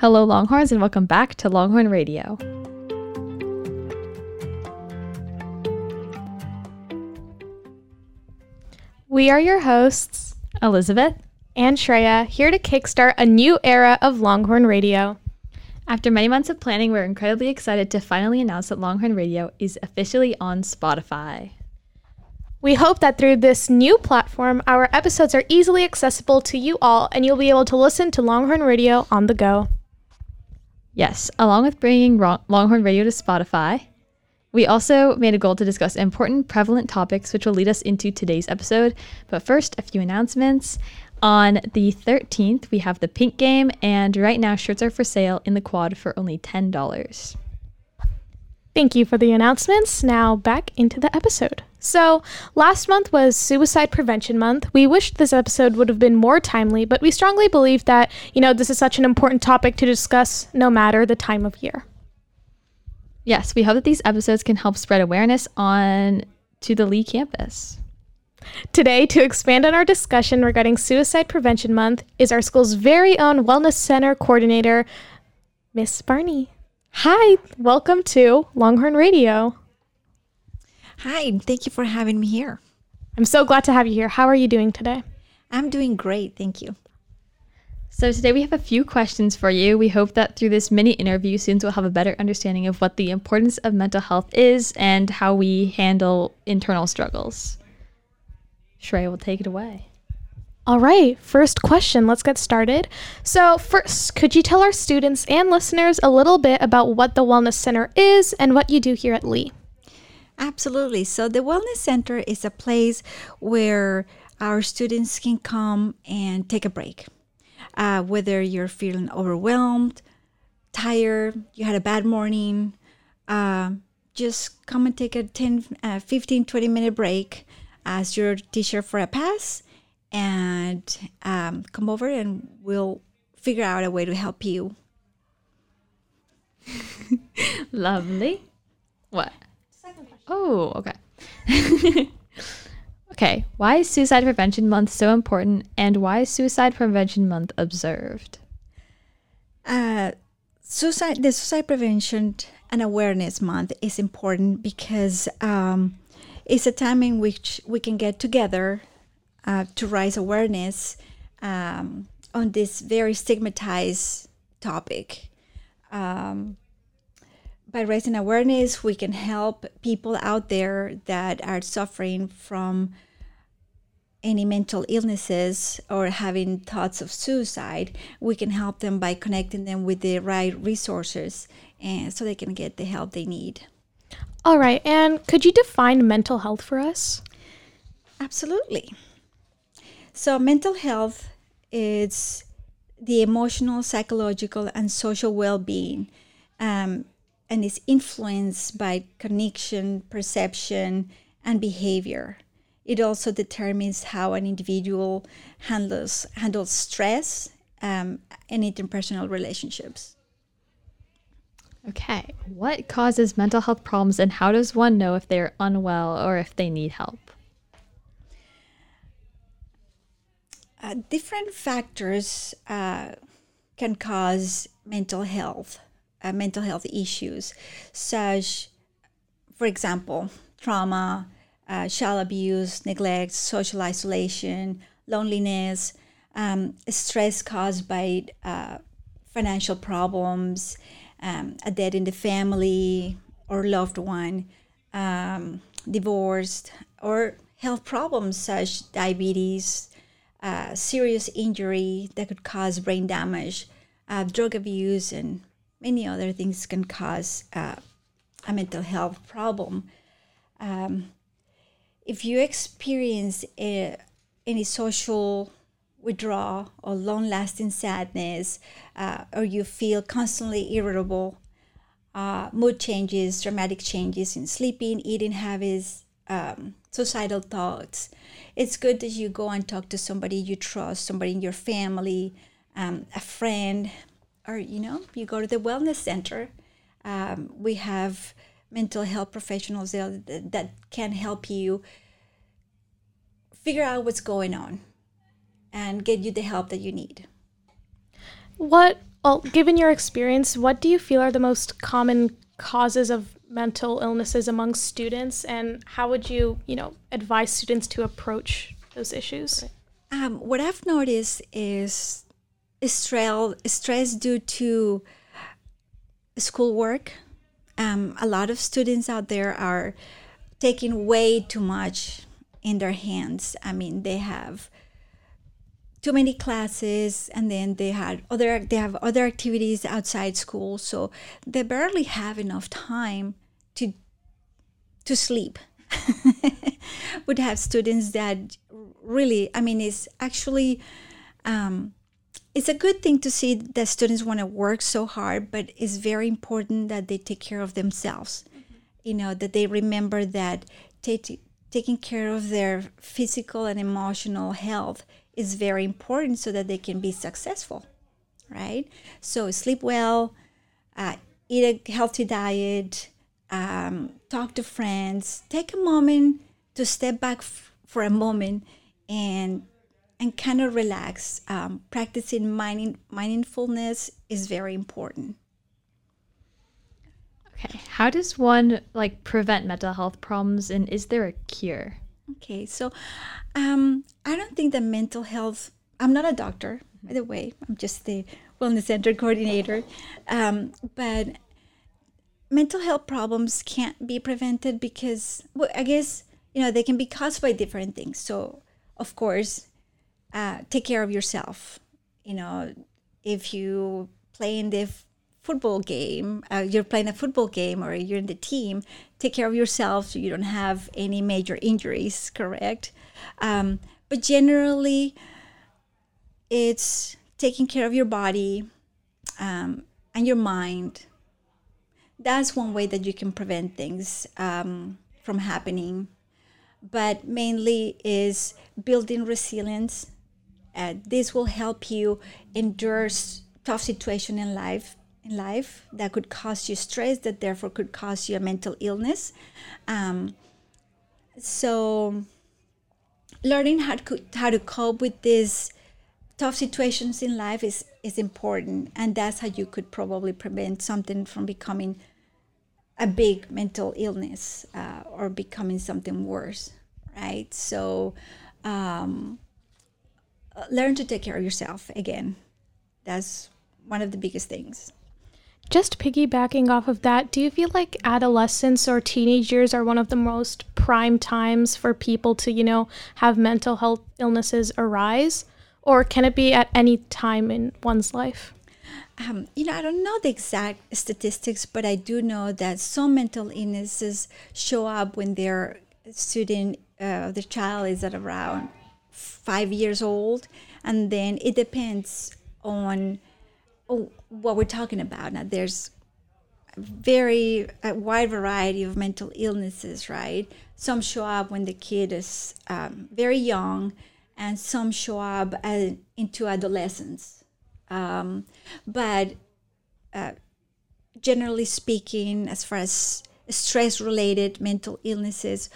Hello, Longhorns, and welcome back to Longhorn Radio. We are your hosts, Elizabeth and Shreya, here to kickstart a new era of Longhorn Radio. After many months of planning, we're incredibly excited to finally announce that Longhorn Radio is officially on Spotify. We hope that through this new platform, our episodes are easily accessible to you all and you'll be able to listen to Longhorn Radio on the go. Yes, along with bringing Longhorn Radio to Spotify, we also made a goal to discuss important prevalent topics, which will lead us into today's episode. But first, a few announcements. On the 13th, we have the pink game, and right now, shirts are for sale in the quad for only $10. Thank you for the announcements. Now, back into the episode. So, last month was Suicide Prevention Month. We wished this episode would have been more timely, but we strongly believe that, you know, this is such an important topic to discuss no matter the time of year. Yes, we hope that these episodes can help spread awareness on to the Leigh campus. Today, to expand on our discussion regarding Suicide Prevention Month, is our school's very own Wellness Center coordinator, Miss Barney. Hi, welcome to Longhorn Radio. Hi, thank you for having me here. I'm so glad to have you here. How are you doing today? I'm doing great, thank you. So, today we have a few questions for you. We hope that through this mini interview, students will have a better understanding of what the importance of mental health is and how we handle internal struggles. Shreya will take it away. All right, first question. Let's get started. So, first, could you tell our students and listeners a little bit about what the Wellness Center is and what you do here at Leigh? Absolutely. So, the Wellness Center is a place where our students can come and take a break. Uh, whether you're feeling overwhelmed, tired, you had a bad morning, uh, just come and take a 10, uh, 15, 20 minute break ask your teacher for a pass and um, come over and we'll figure out a way to help you. Lovely. What? Oh, okay. okay. Why is Suicide Prevention Month so important and why is Suicide Prevention Month observed? Uh, suicide, the Suicide Prevention and Awareness Month is important because um, it's a time in which we can get together uh, to raise awareness um, on this very stigmatized topic. Um, by raising awareness, we can help people out there that are suffering from any mental illnesses or having thoughts of suicide. We can help them by connecting them with the right resources and so they can get the help they need. All right. And could you define mental health for us? Absolutely. So, mental health is the emotional, psychological, and social well being, um, and is influenced by cognition, perception, and behavior. It also determines how an individual handles, handles stress um, and interpersonal relationships. Okay, what causes mental health problems and how does one know if they're unwell or if they need help? Uh, different factors uh, can cause mental health, uh, mental health issues, such, for example, trauma, uh, child abuse, neglect, social isolation, loneliness, um, stress caused by uh, financial problems, um, a death in the family or loved one, um, divorced, or health problems such diabetes, uh, serious injury that could cause brain damage, uh, drug abuse, and many other things can cause uh, a mental health problem. Um, if you experience a, any social withdrawal or long lasting sadness, uh, or you feel constantly irritable, uh, mood changes, dramatic changes in sleeping, eating habits, um, suicidal thoughts, it's good that you go and talk to somebody you trust, somebody in your family, um, a friend, or you know, you go to the wellness center. Um, we have mental health professionals that, that can help you figure out what's going on and get you the help that you need. What Well, given your experience, what do you feel are the most common causes of mental illnesses among students, and how would you, you know, advise students to approach those issues? Um, what I've noticed is stress, stress due to schoolwork. Um, a lot of students out there are taking way too much in their hands. I mean, they have too many classes and then they had other they have other activities outside school so they barely have enough time to to sleep would have students that really i mean it's actually um, it's a good thing to see that students want to work so hard but it's very important that they take care of themselves mm-hmm. you know that they remember that t- taking care of their physical and emotional health is very important so that they can be successful, right? So sleep well, uh, eat a healthy diet, um, talk to friends, take a moment to step back f- for a moment and and kind of relax. Um, practicing minding, mindfulness is very important. Okay, how does one like prevent mental health problems, and is there a cure? Okay, so um, I don't think that mental health, I'm not a doctor, by the way, I'm just the wellness center coordinator. Um, but mental health problems can't be prevented because, well, I guess, you know, they can be caused by different things. So, of course, uh, take care of yourself. You know, if you play in the football game, uh, you're playing a football game or you're in the team, take care of yourself so you don't have any major injuries, correct? Um, but generally, it's taking care of your body um, and your mind. That's one way that you can prevent things um, from happening. But mainly is building resilience. This will help you endure tough situation in life in life that could cause you stress that therefore could cause you a mental illness. Um, so learning how to how to cope with these tough situations in life is is important and that's how you could probably prevent something from becoming a big mental illness uh, or becoming something worse right? So um, learn to take care of yourself again that's one of the biggest things just piggybacking off of that, do you feel like adolescence or teenage years are one of the most prime times for people to, you know, have mental health illnesses arise? Or can it be at any time in one's life? Um, you know, I don't know the exact statistics, but I do know that some mental illnesses show up when their student, uh, the child is at around five years old, and then it depends on what we're talking about. Now, there's a very a wide variety of mental illnesses, right? Some show up when the kid is um, very young, and some show up uh, into adolescence. Um, but uh, generally speaking, as far as stress related mental illnesses,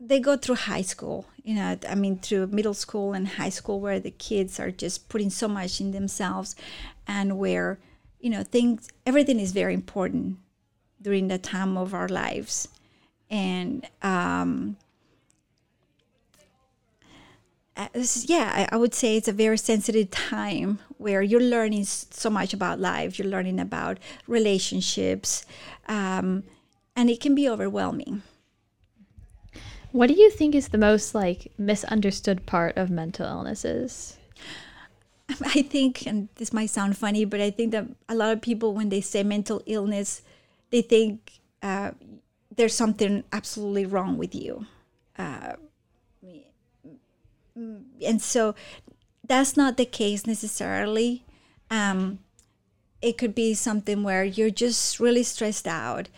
they go through high school you know i mean through middle school and high school where the kids are just putting so much in themselves and where you know things everything is very important during the time of our lives. And um yeah I, would say it's a very sensitive time where you're learning so much about life. You're learning about relationships um, and it can be overwhelming what do you think is the most like misunderstood part of mental illnesses? I think, and this might sound funny, but I think that a lot of people, when they say mental illness, they think uh, there's something absolutely wrong with you. Uh, and so that's not the case necessarily. Um, it could be something where you're just really stressed out.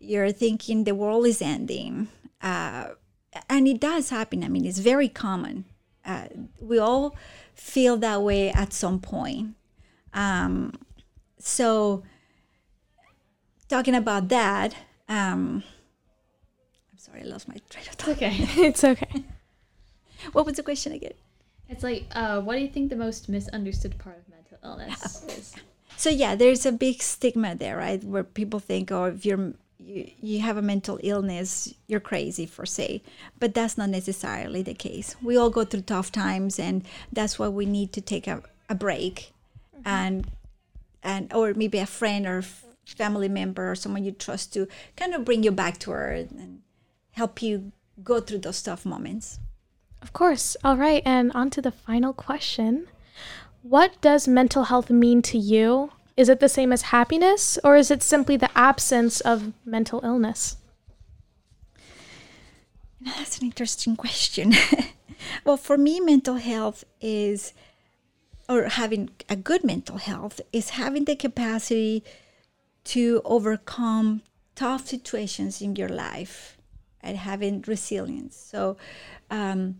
You're thinking the world is ending. Uh, and it does happen. I mean, it's very common. Uh, we all feel that way at some point. Um, so, talking about that, um, I'm sorry, I lost my train of thought. Okay, it's okay. What was the question again? It's like, uh, what do you think the most misunderstood part of mental illness is? so yeah, there's a big stigma there, right? Where people think, oh, if you're you, you have a mental illness, you're crazy for say, but that's not necessarily the case. We all go through tough times, and that's why we need to take a, a break, mm-hmm. and and or maybe a friend or family member or someone you trust to kind of bring you back to earth and help you go through those tough moments. Of course. All right, and on to the final question. What does mental health mean to you? Is it the same as happiness, or is it simply the absence of mental illness? That's an interesting question. well, for me, mental health is, or having a good mental health, is having the capacity to overcome tough situations in your life and having resilience. So, um,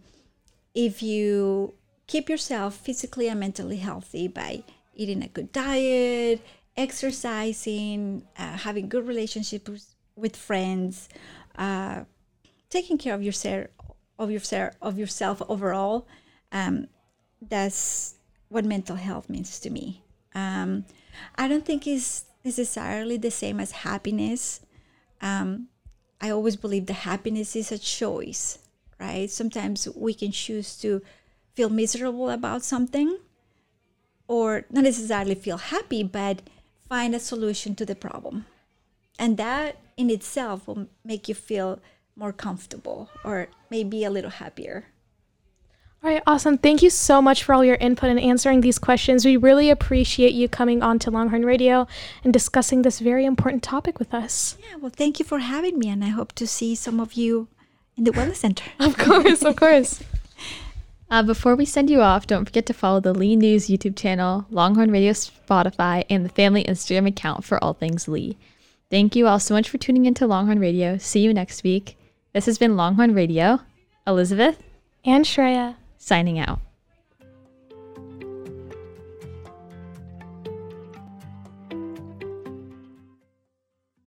if you keep yourself physically and mentally healthy by eating a good diet, exercising, uh, having good relationships with friends, uh, taking care of yourself, of yourself, of yourself overall. Um, that's what mental health means to me. Um, I don't think it's necessarily the same as happiness. Um, I always believe that happiness is a choice, right? Sometimes we can choose to feel miserable about something or not necessarily feel happy, but find a solution to the problem. And that in itself will make you feel more comfortable or maybe a little happier. All right, awesome. Thank you so much for all your input and answering these questions. We really appreciate you coming on to Longhorn Radio and discussing this very important topic with us. Yeah, well, thank you for having me, and I hope to see some of you in the Wellness Center. of course, of course. Uh, before we send you off, don't forget to follow the Leigh News YouTube channel, Longhorn Radio Spotify, and the family Instagram account for all things Leigh. Thank you all so much for tuning into Longhorn Radio. See you next week. This has been Longhorn Radio. Elizabeth and Shreya signing out.